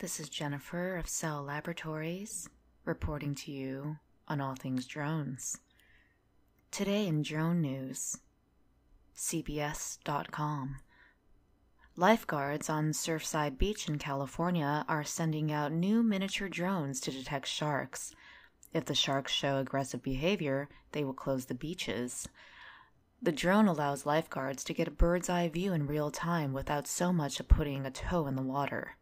This is Jennifer of Cell Laboratories reporting to you on all things drones. Today in drone news, CBS.com. Lifeguards on Surfside Beach in California are sending out new miniature drones to detect sharks. If the sharks show aggressive behavior, they will close the beaches. The drone allows lifeguards to get a bird's eye view in real time without so much as putting a toe in the water.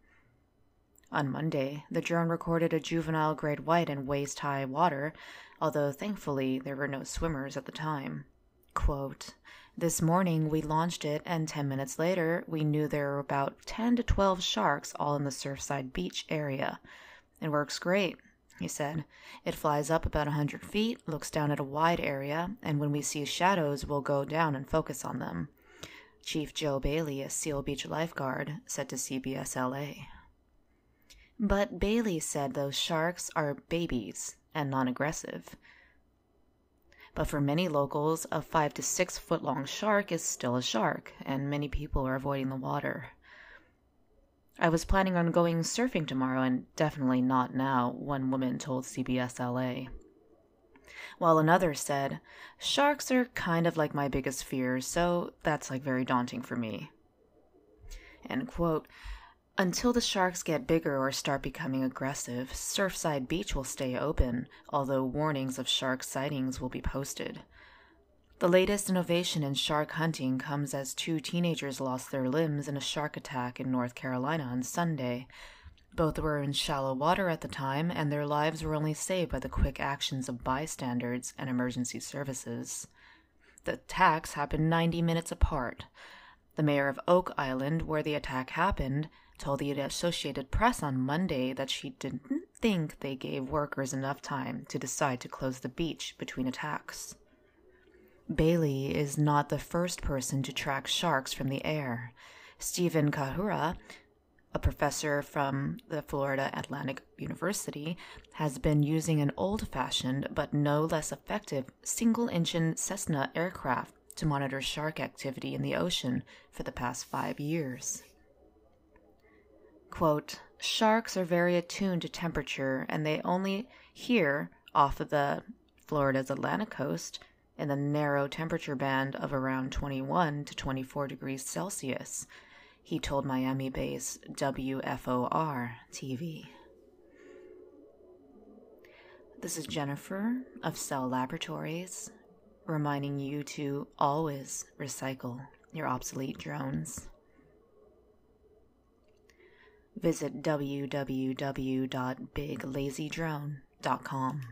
On Monday, the drone recorded a juvenile great white in waist high water, although thankfully there were no swimmers at the time. Quote, this morning we launched it, and 10 minutes later we knew there were about 10 to 12 sharks all in the Surfside Beach area. It works great, he said. It flies up about a 100 feet, looks down at a wide area, and when we see shadows, we'll go down and focus on them. Chief Joe Bailey, a Seal Beach lifeguard, said to CBS LA. But Bailey said those sharks are babies and non aggressive. But for many locals, a five to six foot long shark is still a shark, and many people are avoiding the water. I was planning on going surfing tomorrow, and definitely not now, one woman told CBS LA. While another said, Sharks are kind of like my biggest fear, so that's like very daunting for me. End quote. Until the sharks get bigger or start becoming aggressive, Surfside Beach will stay open, although warnings of shark sightings will be posted. The latest innovation in shark hunting comes as two teenagers lost their limbs in a shark attack in North Carolina on Sunday. Both were in shallow water at the time, and their lives were only saved by the quick actions of bystanders and emergency services. The attacks happened 90 minutes apart. The mayor of Oak Island, where the attack happened, told the Associated Press on Monday that she didn't think they gave workers enough time to decide to close the beach between attacks. Bailey is not the first person to track sharks from the air. Stephen Kajiura, a professor from the Florida Atlantic University, has been using an old fashioned but no less effective single engine Cessna aircraft to monitor shark activity in the ocean for the past five years. Quote, Sharks are very attuned to temperature and they only hear off of the Florida's Atlantic coast in the narrow temperature band of around 21 to 24 degrees Celsius, he told Miami based WFOR TV. This is Jennifer of Cell Laboratories, reminding you to always recycle your obsolete drones. Visit www.biglazydrone.com.